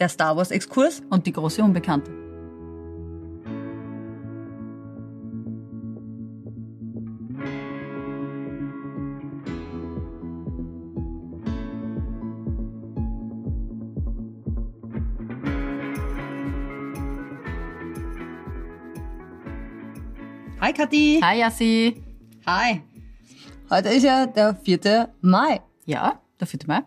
der Star Wars Exkurs. Und die große Unbekannte. Hi Kathi. Hi, Yassi. Hi. Heute ist ja der 4. Mai. Ja, der 4. Mai.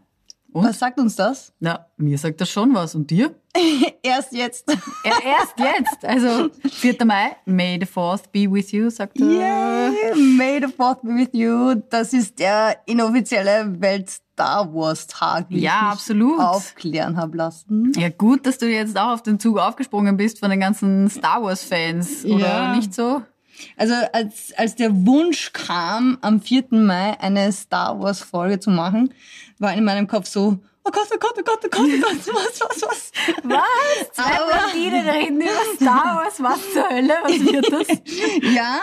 Und? Was sagt uns das? Na, mir sagt das schon was. Und dir? Erst jetzt. Erst jetzt. Also, 4. Mai, May the 4th be with you, sagt er. Yay, May the 4th be with you. Das ist der inoffizielle Welt-Star Wars-Tag, wie Ja, ich mich absolut. aufklären habe lassen. Ja, gut, dass du jetzt auch auf den Zug aufgesprungen bist von den ganzen Star Wars-Fans, oder Ja. nicht so? Also als, als der Wunsch kam, am 4. Mai eine Star Wars-Folge zu machen, war in meinem Kopf so, oh Gott, oh Gott, oh Gott, oh Gott, oh Gott, was, was, was. Was? Zwei Aber- Blondinen reden über Star Wars, was zur Hölle, was wird das? Ja,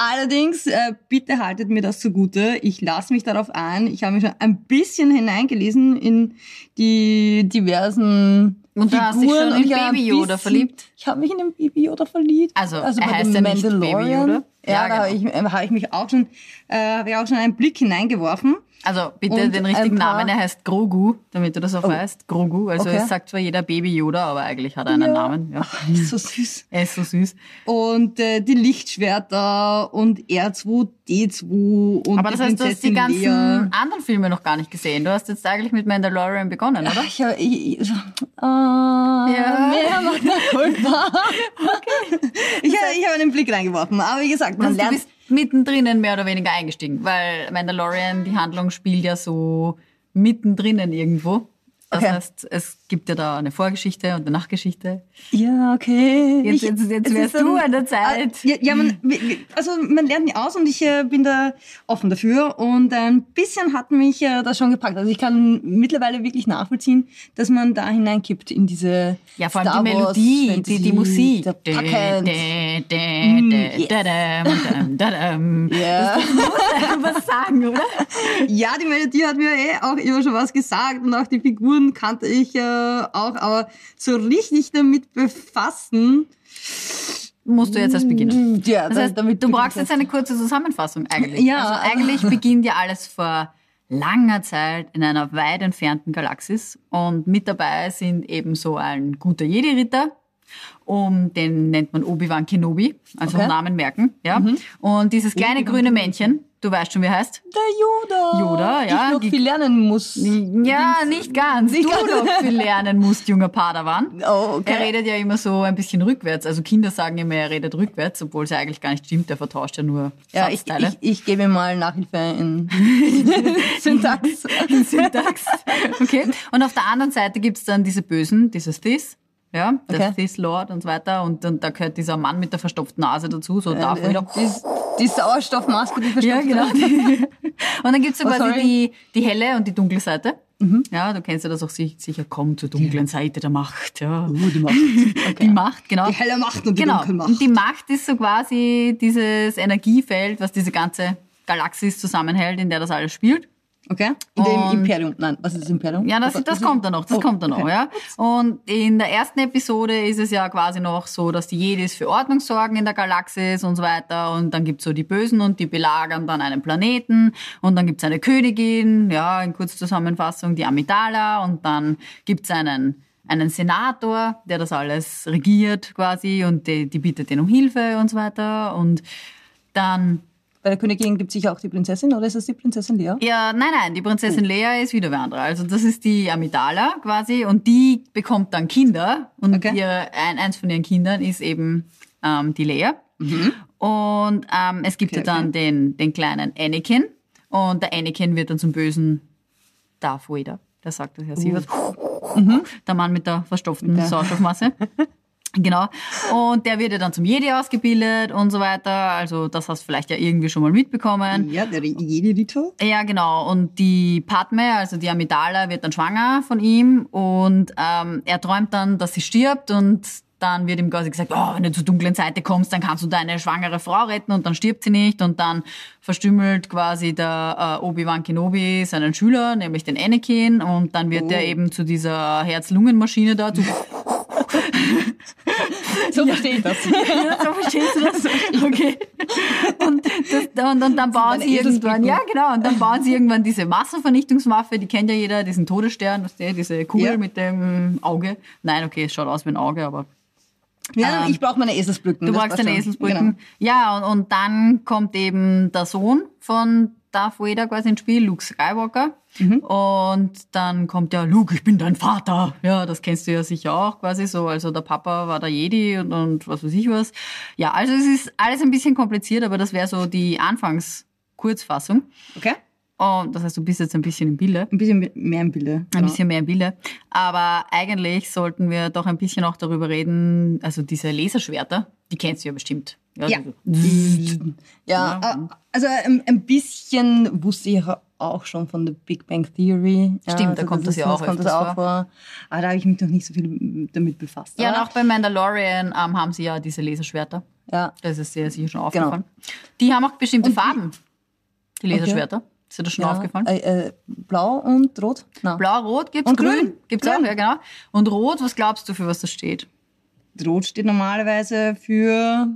allerdings, äh, bitte haltet mir das zugute. Ich lasse mich darauf ein. Ich habe mich schon ein bisschen hineingelesen in die diversen Und du hast dich schon in Baby Yoda verliebt? Ich habe mich in den Baby Yoda verliebt. Also, er bei heißt ja nicht Baby Yoda. Ja, Ja, da habe ich, genau. äh, hab ich mich auch schon, äh, habe ich auch schon einen Blick hineingeworfen. Also bitte Und den richtigen Namen, er heißt Grogu, damit du das auch weißt. Grogu, also Okay. es sagt zwar jeder Baby Yoda, aber eigentlich hat er einen Ja. Namen. Ja. So süß. Er ist so süß. Und äh, die Lichtschwerter und R2D2 und Aber das heißt, du hast die ganzen Leia. anderen Filme noch gar nicht gesehen. Du hast jetzt eigentlich mit Mandalorian begonnen, oder? Ich, hab- ich, ich, äh, ja. mehr mir culpa. Ich, ich habe einen Blick reingeworfen, aber wie gesagt, man Also lernt. Mittendrin mehr oder weniger eingestiegen, weil Mandalorian, die Handlung spielt ja so mittendrin irgendwo. Das Okay. heißt, es gibt ja da eine Vorgeschichte und eine Nachgeschichte. Ja, okay. Jetzt, Ich- jetzt, jetzt wärst du ein- an der Zeit. Ah, Ja, ja man, also man lernt nie aus und ich äh, bin da offen dafür und ein bisschen hat mich äh, das schon gepackt. Also ich kann mittlerweile wirklich nachvollziehen, dass man da hineinkippt in diese Ja, vor allem Star die Melodie, die, die Musik. der packend. dä, dä, Mm, dä, yes. dadam, dadam. Das muss was sagen, oder? Ja, die Melodie hat mir eh auch immer schon was gesagt und auch die Figuren kannte ich äh, auch, aber so richtig damit befassen. Musst du jetzt erst beginnen. Ja, Das heißt, damit du brauchst jetzt eine kurze Zusammenfassung eigentlich. Ja. Also eigentlich beginnt ja alles vor langer Zeit in einer weit entfernten Galaxis und mit dabei sind eben so ein guter Jedi-Ritter, um, den nennt man Obi-Wan Kenobi, also Okay. Namen merken, ja. Und dieses kleine grüne Männchen, du weißt schon, wie er heißt? Der Yoda. Yoda, ja. Ich noch viel lernen muss. Ja, nicht ganz. Nicht du ganz. noch viel lernen musst, junger Padawan. Oh, okay. Er redet ja immer so ein bisschen rückwärts. Also Kinder sagen immer, er redet rückwärts, obwohl es ja eigentlich gar nicht stimmt. Er vertauscht ja nur Ja, ich, Satzteile. ich, ich gebe ihm mal Nachhilfe in Syntax. in Syntax. Okay. Und auf der anderen Seite gibt's dann diese Bösen, dieses Thys. Ja, Okay. Thys Lord und so weiter. Und, und da gehört dieser Mann mit der verstopften Nase dazu, so Darth Vader. die, die Sauerstoffmaske, die Ja, verstopft genau. wird. Und dann gibt's so Oh, quasi sorry. die, die helle und die dunkle Seite. Ja, du kennst ja das auch si- sicher, komm zur dunklen Seite der Macht. Ja. die Macht. Die Macht, genau. Die helle Macht und die genau. dunkle Macht. Und die Macht ist so quasi dieses Energiefeld, was diese ganze Galaxis zusammenhält, in der das alles spielt. Okay. In dem Imperium. Nein, was ist das Imperium? Ja, das, das kommt dann noch, das Oh, kommt dann noch, okay. ja. Und in der ersten Episode ist es ja quasi noch so, dass die Jedis für Ordnung sorgen in der Galaxis und so weiter. Und dann gibt's so die Bösen und die belagern dann einen Planeten. Und dann gibt's eine Königin, ja, in Kurzzusammenfassung, die Amidala. Und dann gibt's einen einen Senator, der das alles regiert quasi und die, die bittet den um Hilfe und so weiter. Und dann Bei der Königin gibt es sicher auch die Prinzessin, oder ist das die Prinzessin Lea? Ja, nein, nein, die Prinzessin Lea ist wieder wer andere. Also das ist die Amidala quasi und die bekommt dann Kinder und Okay. ihr, ein, eins von ihren Kindern ist eben ähm, die Lea. Und ähm, es gibt Mhm. Okay, ja dann den, den kleinen Anakin und der Anakin wird dann zum bösen Darth Vader. Der sagt das ja sie was. Der Mann mit der verstopften Uh. der- Sauerstoffmasse. Genau. Und der wird ja dann zum Jedi ausgebildet und so weiter. Also das hast du vielleicht ja irgendwie schon mal mitbekommen. Ja, der jede Rito. Ja, genau. Und die Padme, also die Amidala, wird dann schwanger von ihm und ähm, er träumt dann, dass sie stirbt und dann wird ihm quasi gesagt, oh, wenn du zur dunklen Seite kommst, dann kannst du deine schwangere Frau retten und dann stirbt sie nicht und dann verstümmelt quasi der äh, Obi-Wan Kenobi seinen Schüler, nämlich den Anakin und dann wird Oh. er eben zu dieser Herz-Lungen-Maschine da, zu So verstehe ich das. Ja, so verstehst du das? Okay. Und, das, und, und dann bauen sie irgendwann, ja genau, und dann bauen sie irgendwann diese Massenvernichtungswaffe, die kennt ja jeder, diesen Todesstern, was der, diese Kugel Ja. mit dem Auge. Nein, okay, es schaut aus wie ein Auge, aber Ja, Ähm, ich brauche meine Eselsbrücken. du brauchst deine schon. Eselsbrücken. Genau. Ja, und, und dann kommt eben der Sohn von Darth Vader quasi ins Spiel, Luke Skywalker. Mhm. Und dann kommt ja, Luke, ich bin dein Vater. Ja, das kennst du ja sicher auch quasi so. Also der Papa war der Jedi und, und was weiß ich was. Ja, also es ist alles ein bisschen kompliziert, aber das wäre so die Anfangskurzfassung. Okay? Und das heißt, du bist jetzt ein bisschen im Bilde. Ein bisschen mehr im Bilde. Ein bisschen mehr im Bilde. Aber eigentlich sollten wir doch ein bisschen auch darüber reden, also diese Laserschwerter, die kennst du ja bestimmt. Ja. diese- Ja, äh, also ein, bisschen wusste ich auch schon von der Big Bang Theory. Ja, Stimmt, da also kommt das ja ist- auch kommt das auch vor. Aber da habe ich mich noch nicht so viel damit befasst. Ja, und auch bei Mandalorian ähm, haben sie ja diese Laserschwerter. ja. Das ist dir sicher schon Genau. aufgefallen. Die haben auch bestimmte Farben, die Laserschwerter. Ist dir das schon ja. aufgefallen? Äh, äh, blau und rot? Nein. Blau-Rot gibt's, Und grün, grün. gibt's Grün. auch, ja genau. Und Rot, was glaubst du, für was das steht? Rot steht normalerweise für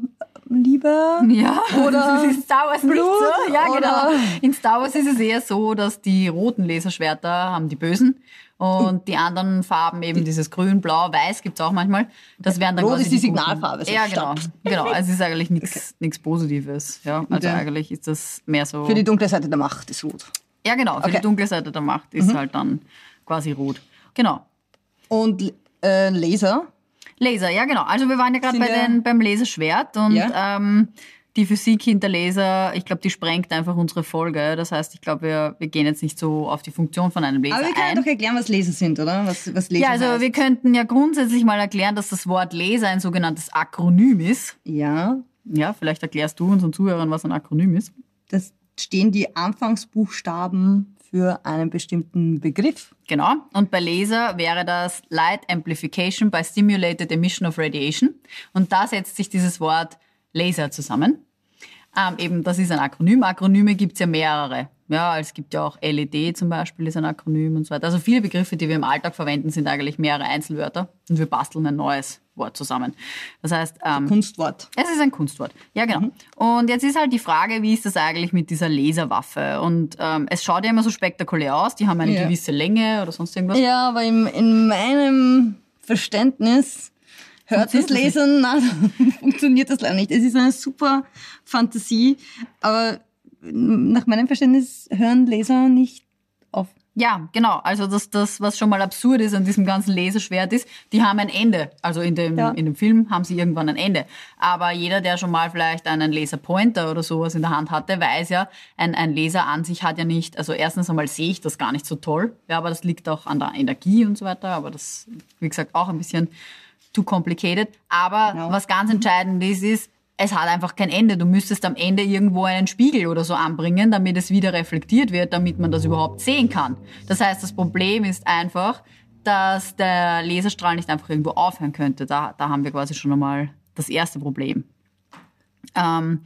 Liebe. Ja, Oder das ist in Star Wars nicht Blut, so. Ja, genau. In Star Wars ist es eher so, dass die roten Laserschwerter haben die Bösen und die anderen Farben eben dieses Grün, Blau, Weiß gibt's auch manchmal. Das wären dann Rot ist die. Signalfarbe, so Ja, genau. stopp. Genau, also es ist eigentlich nichts nichts Positives. Ja, also Ja. eigentlich ist das mehr so. Für die dunkle Seite der Macht ist rot. ja, genau. Für Okay. die dunkle Seite der Macht ist halt dann quasi rot. Genau. Und äh, Laser. Laser, ja genau. Also wir waren ja gerade bei den, beim Laserschwert und Ja. ähm, die Physik hinter Laser, ich glaube, die sprengt einfach unsere Folge. Das heißt, ich glaube, wir, wir gehen jetzt nicht so auf die Funktion von einem Laser Aber wir können ein. doch erklären, was Laser sind, oder? Was, was Laser ja, also heißt. wir könnten ja grundsätzlich mal erklären, dass das Wort Laser ein sogenanntes Akronym ist. Ja, Ja, vielleicht erklärst du unseren Zuhörern, was ein Akronym ist. das stehen die Anfangsbuchstaben für einen bestimmten Begriff. Genau. Und bei Laser wäre das Light Amplification by Stimulated Emission of Radiation. Und da setzt sich dieses Wort Laser zusammen. Ähm, eben, das ist ein Akronym. Akronyme gibt's ja mehrere. Ja, es gibt ja auch LED zum Beispiel, ist ein Akronym und so weiter. Also viele Begriffe, die wir im Alltag verwenden, sind eigentlich mehrere Einzelwörter und wir basteln ein neues Wort zusammen. Das heißt, ähm, Kunstwort. es ist ein Kunstwort. Ja, genau. Mhm. Und jetzt ist halt die Frage, wie ist das eigentlich mit dieser Laserwaffe? Und ähm, es schaut ja immer so spektakulär aus. Die haben eine Ja. gewisse Länge oder sonst irgendwas. Ja, aber im, in meinem Verständnis hört das Lesen, nein, funktioniert das leider nicht. Es ist eine super Fantasie, aber nach meinem Verständnis hören Leser nicht auf. Ja, genau. Also das, das, was schon mal absurd ist an diesem ganzen Laserschwert ist, die haben ein Ende. Also in dem, Ja. in dem Film haben sie irgendwann ein Ende. Aber jeder, der schon mal vielleicht einen Laserpointer oder sowas in der Hand hatte, weiß ja, ein, ein Laser an sich hat ja nicht, also erstens einmal sehe ich das gar nicht so toll. Ja, aber das liegt auch an der Energie und so weiter. Aber das, wie gesagt, auch ein bisschen too complicated. Aber Genau. was ganz entscheidend ist, ist, es hat einfach kein Ende. Du müsstest am Ende irgendwo einen Spiegel oder so anbringen, damit es wieder reflektiert wird, damit man das überhaupt sehen kann. Das heißt, das Problem ist einfach, dass der Laserstrahl nicht einfach irgendwo aufhören könnte. Da, da haben wir quasi schon einmal das erste Problem. Ähm,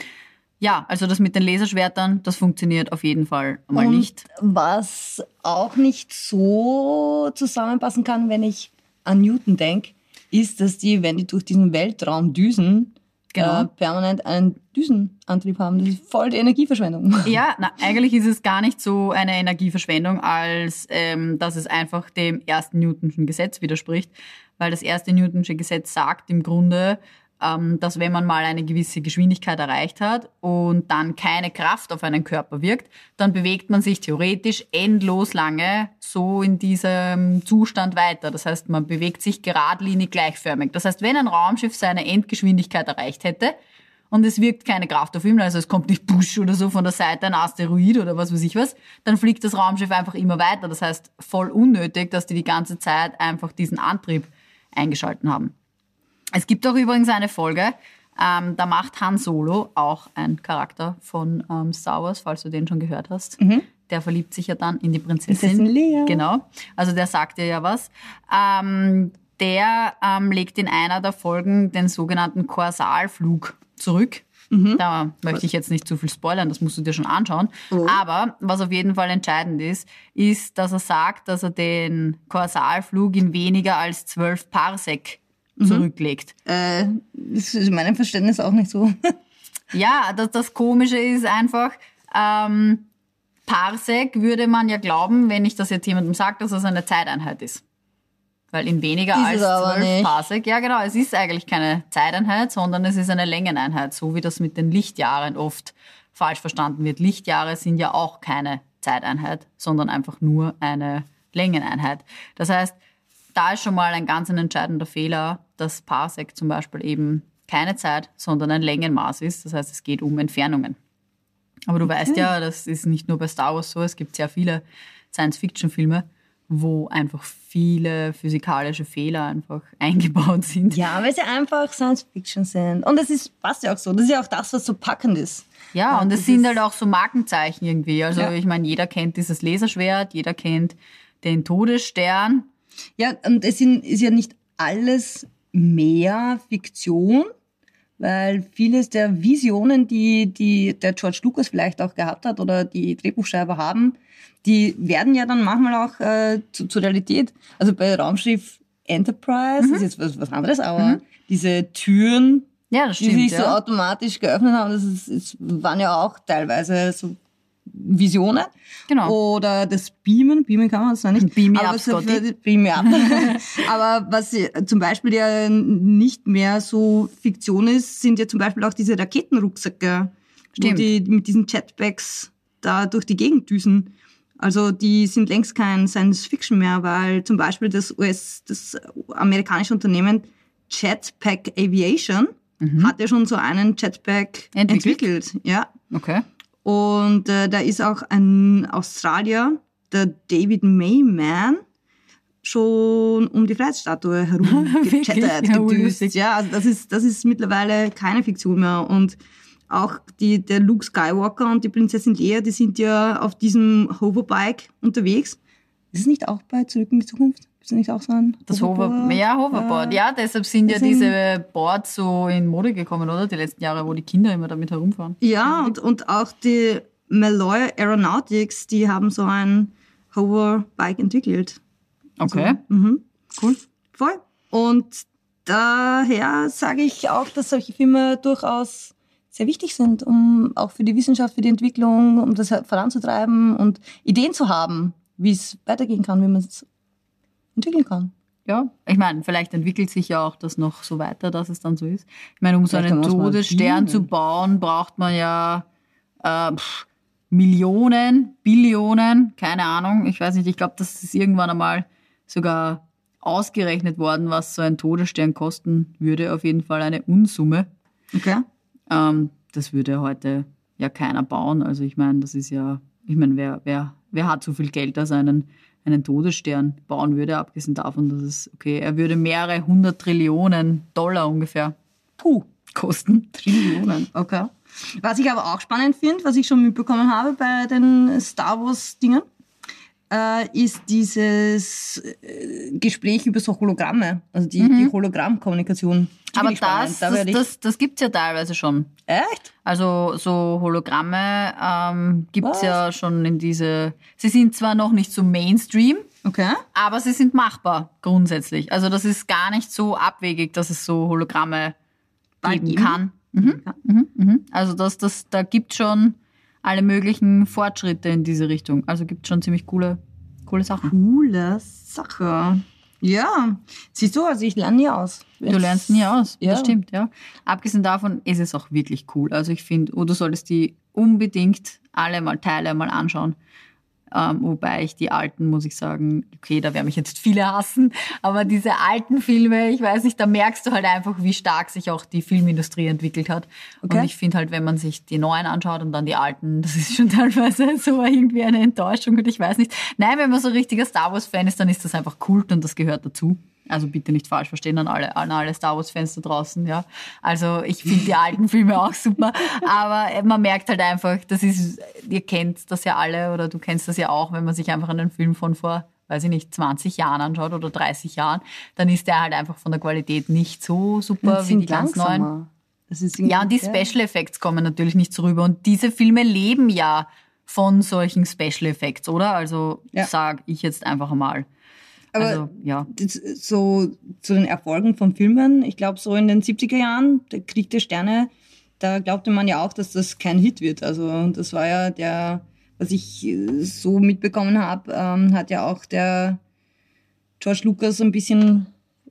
ja, also das mit den Laserschwertern, das funktioniert auf jeden Fall mal Und nicht. Was auch nicht so zusammenpassen kann, wenn ich an Newton denke, ist, dass die, wenn die durch diesen Weltraum düsen, Genau. äh, permanent einen Düsenantrieb haben. Das ist voll die Energieverschwendung. Ja, na, eigentlich ist es gar nicht so eine Energieverschwendung, als ähm, dass es einfach dem ersten Newtonschen Gesetz widerspricht, weil das erste Newtonsche Gesetz sagt im Grunde, dass wenn man mal eine gewisse Geschwindigkeit erreicht hat und dann keine Kraft auf einen Körper wirkt, dann bewegt man sich theoretisch endlos lange so in diesem Zustand weiter. Das heißt, man bewegt sich geradlinig gleichförmig. Das heißt, wenn ein Raumschiff seine Endgeschwindigkeit erreicht hätte, und es wirkt keine Kraft auf ihm, also es kommt nicht Busch oder so von der Seite ein Asteroid oder was weiß ich was, dann fliegt das Raumschiff einfach immer weiter. Das heißt, voll unnötig, dass die die ganze Zeit einfach diesen Antrieb eingeschalten haben. Es gibt auch übrigens eine Folge, ähm, da macht Han Solo, auch ein Charakter von ähm, Star Wars, falls du den schon gehört hast. Der verliebt sich ja dann in die Prinzessin. Prinzessin Leia. Genau. Also der sagt dir ja was. Ähm, der ähm, legt in einer der Folgen den sogenannten Korsalflug zurück. Da möchte ich jetzt nicht zu viel spoilern, das musst du dir schon anschauen. Aber was auf jeden Fall entscheidend ist, ist, dass er sagt, dass er den Korsalflug in weniger als zwölf Parsec zurücklegt. Äh, das ist in meinem Verständnis auch nicht so. Ja, das, das Komische ist einfach, ähm, Parsec würde man ja glauben, wenn ich das jetzt jemandem sage, dass das eine Zeiteinheit ist. Weil in weniger Ist als zwölf. Parsec, ja genau, es ist eigentlich keine Zeiteinheit, sondern es ist eine Längeneinheit, so wie das mit den Lichtjahren oft falsch verstanden wird. Lichtjahre sind ja auch keine Zeiteinheit, sondern einfach nur eine Längeneinheit. Das heißt, da ist schon mal ein ganz ein entscheidender Fehler, dass Parsec zum Beispiel eben keine Zeit, sondern ein Längenmaß ist. Das heißt, es geht um Entfernungen. Aber du weißt ja, das ist nicht nur bei Star Wars so, es gibt sehr viele Science-Fiction-Filme, wo einfach viele physikalische Fehler einfach eingebaut sind. Ja, weil sie einfach Science Fiction sind. Und das ist, passt ja auch so. Das ist ja auch das, was so packend ist. Ja, und es das sind halt auch so Markenzeichen irgendwie. Also Ja. ich meine, jeder kennt dieses Laserschwert, jeder kennt den Todesstern. Ja, und es sind, ist ja nicht alles mehr Fiktion, weil vieles der Visionen, die, die der George Lucas vielleicht auch gehabt hat oder die Drehbuchschreiber haben, die werden ja dann manchmal auch äh, zu, zur Realität. Also bei Raumschiff Enterprise Mhm. ist jetzt was, was anderes, aber diese Türen, Ja, das die stimmt. sich so ja. automatisch geöffnet haben, das ist, ist, waren ja auch teilweise so Visionen. Genau. Oder das Beamen, Beamen kann man das noch nicht. Beam me aber so Beam up. aber was zum Beispiel ja nicht mehr so Fiktion ist, sind ja zum Beispiel auch diese Raketenrucksäcke, Stimmt. die mit diesen Jetpacks da durch die Gegend düsen. Also die sind längst kein Science Fiction mehr, weil zum Beispiel das US, das amerikanische Unternehmen Jetpack Aviation hat ja schon so einen Jetpack Mhm. Entwickelt. entwickelt. Ja. Okay. Und äh, da ist auch ein Australier, der David Mayman, schon um die Freiheitsstatue herum Wirklich? gechattet, Ja, gedüst. Ja, also das ist, das ist mittlerweile keine Fiktion mehr. Und auch die, der Luke Skywalker und die Prinzessin Leia, die sind ja auf diesem Hoverbike unterwegs. Ist es nicht auch bei Zurück in die Zukunft? Ist nicht auch so ein Das Hover, ja, Hoverboard. Ja, deshalb sind ja diese Boards so in Mode gekommen, oder? Die letzten Jahre, wo die Kinder immer damit herumfahren. Ja, und, und auch die Malloy Aeronautics, die haben so ein Hoverbike entwickelt. Okay. Mhm. Cool. Voll. Und daher sage ich auch, dass solche Filme durchaus sehr wichtig sind, um auch für die Wissenschaft, für die Entwicklung, um das voranzutreiben und Ideen zu haben, wie es weitergehen kann, wie man es entwickeln kann. Ja, ich meine, vielleicht entwickelt sich ja auch das noch so weiter, dass es dann so ist. Ich meine, um so Vielleicht einen man's mal Todesstern zu bauen, braucht man ja äh, pff, Millionen, Billionen, keine Ahnung. Ich weiß nicht, ich glaube, das ist irgendwann einmal sogar ausgerechnet worden, was so ein Todesstern kosten würde. Auf jeden Fall eine Unsumme. Okay? Ähm, das würde heute ja keiner bauen. Also ich meine, das ist ja, ich meine, wer, wer, wer hat so viel Geld, dass er einen, einen Todesstern bauen würde, abgesehen davon, dass es, okay, er würde mehrere hundert Trillionen Dollar ungefähr Puh. kosten. Trillionen. Okay. Was ich aber auch spannend finde, was ich schon mitbekommen habe bei den Star Wars-Dingen, äh, ist dieses äh, Gespräch über so Hologramme, also die, die Hologrammkommunikation. Die Mhm. Aber das, Da das, das, das gibt's ja teilweise schon. Echt? Also so Hologramme ähm, gibt's Was? ja schon in diese. Sie sind zwar noch nicht so Mainstream, Okay. aber sie sind machbar grundsätzlich. Also das ist gar nicht so abwegig, dass es so Hologramme geben geben? kann. Mhm, mhm, mhm. Also das, das, da gibt schon alle möglichen Fortschritte in diese Richtung. Also gibt schon ziemlich coole, coole Sachen. Coole Sache. Ja, siehst du, also ich lerne nie aus. Du lernst nie aus. Ja. Das stimmt, ja. Abgesehen davon ist es auch wirklich cool. Also ich finde, oh, du solltest die unbedingt alle mal Teile mal anschauen. Ähm, wobei ich die alten, muss ich sagen, okay, da werden mich jetzt viele hassen, aber diese alten Filme, ich weiß nicht, da merkst du halt einfach, wie stark sich auch die Filmindustrie entwickelt hat. Okay. Und ich finde halt, wenn man sich die neuen anschaut und dann die alten, das ist schon teilweise so irgendwie eine Enttäuschung und ich weiß nicht. Nein, wenn man so ein richtiger Star Wars-Fan ist, dann ist das einfach Kult und das gehört dazu. Also bitte nicht falsch verstehen an alle, an alle Star Wars-Fans da draußen, ja. Also ich finde die alten Filme auch super, aber man merkt halt einfach, das ist, ihr kennt das ja alle oder du kennst das ja auch, wenn man sich einfach einen Film von vor weiß ich nicht, 20 Jahren anschaut oder 30 Jahren, dann ist der halt einfach von der Qualität nicht so super wie die ganz neuen. ja, und die Special Effects kommen natürlich nicht so rüber. Und diese Filme leben ja von solchen Special Effects, oder? Also ja. sage ich jetzt einfach mal. Aber also, ja. so zu den Erfolgen von Filmen, ich glaube so in den 70er Jahren, der Krieg der Sterne, da glaubte man ja auch, dass das kein Hit wird. Also das war ja der, was ich so mitbekommen habe, ähm, hat ja auch der George Lucas ein bisschen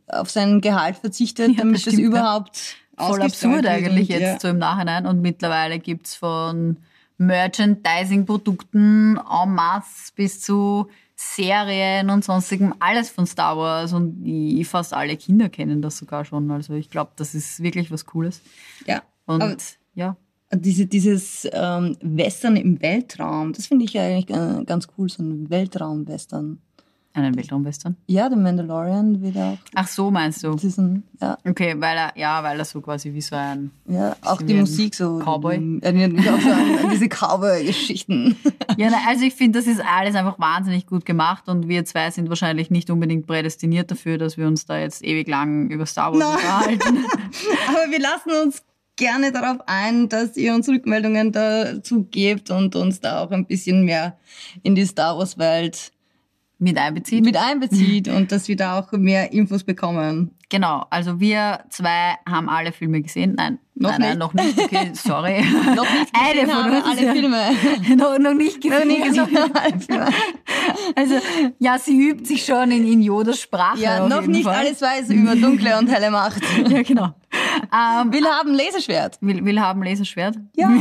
auf sein Gehalt verzichtet, ja, damit das, stimmt, überhaupt ja. Voll absurd eigentlich jetzt ja. so im Nachhinein. Und mittlerweile gibt's von Merchandising-Produkten en masse bis zu Serien und sonstigem, alles von Star Wars und ich, fast alle Kinder kennen das sogar schon. Also ich glaube, das ist wirklich was Cooles. Ja. Und ja. Diese, dieses ähm, Western im Weltraum, das finde ich eigentlich ganz cool, so ein Weltraum-Western. Einen Weltraumwestern? Ja, der Mandalorian wieder auch. Ach so, meinst du? Diesen, ja. Okay, weil er, ja, weil er so quasi wie so ein. Ja, auch die Musik so. Cowboy. Erinnert mich auch so an, diese Cowboy-Geschichten. Ja, na, also ich finde, das ist alles einfach wahnsinnig gut gemacht und wir zwei sind wahrscheinlich nicht unbedingt prädestiniert dafür, dass wir uns da jetzt ewig lang über Star Wars unterhalten. Aber wir lassen uns gerne darauf ein, dass ihr uns Rückmeldungen dazu gebt und uns da auch ein bisschen mehr in die Star Wars Welt mit einbezieht. Mit einbezieht und dass wir da auch mehr Infos bekommen. Genau, also wir zwei haben alle Filme gesehen. Nein, noch nein, nicht. nein, noch nicht. Okay, sorry. noch nicht gesehen Eine von uns alle. Filme. noch, noch nicht gesehen. Noch nicht gesehen. Also, ja, sie übt sich schon in, in Yodas Sprache. Ja, noch nicht Fall. alles weiß über dunkle und helle Macht. ja, genau. Ähm, will haben Laserschwert. Will, will haben Laserschwert? Ja.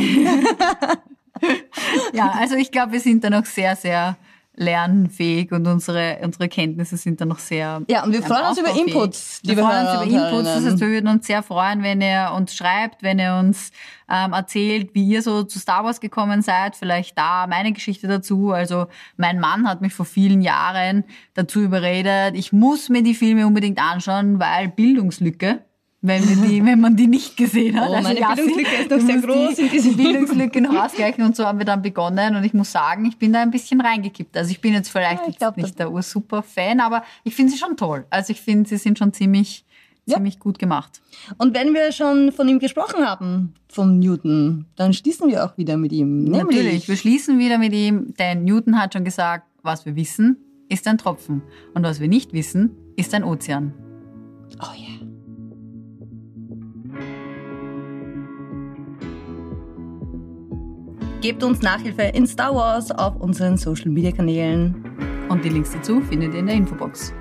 ja, also ich glaube, wir sind da noch sehr, sehr lernfähig und unsere, unsere Kenntnisse sind dann noch sehr. Ja, und wir freuen uns über Inputs. Wir freuen uns über Inputs. Das heißt, wir würden uns sehr freuen, wenn ihr uns schreibt, wenn ihr uns ähm, erzählt, wie ihr so zu Star Wars gekommen seid. Vielleicht da meine Geschichte dazu. Also mein Mann hat mich vor vielen Jahren dazu überredet, ich muss mir die Filme unbedingt anschauen, weil Bildungslücke wenn, wir die, wenn man die nicht gesehen hat. Oh, also meine Jassi, Bildungslücke ist noch sehr groß. Die, die Bildungslücke noch ausgleichen und so haben wir dann begonnen und ich muss sagen, ich bin da ein bisschen reingekippt. Also ich bin jetzt vielleicht ja, glaub, nicht der Ursuper-Fan, aber ich finde sie schon toll. Also ich finde, sie sind schon ziemlich, ja. ziemlich gut gemacht. Und wenn wir schon von ihm gesprochen haben, vom Newton, dann schließen wir auch wieder mit ihm. Natürlich, wir schließen wieder mit ihm, denn Newton hat schon gesagt, was wir wissen, ist ein Tropfen und was wir nicht wissen, ist ein Ozean. Oh ja. Gebt uns Nachhilfe in Star Wars auf unseren Social Media Kanälen. Und die Links dazu findet ihr in der Infobox.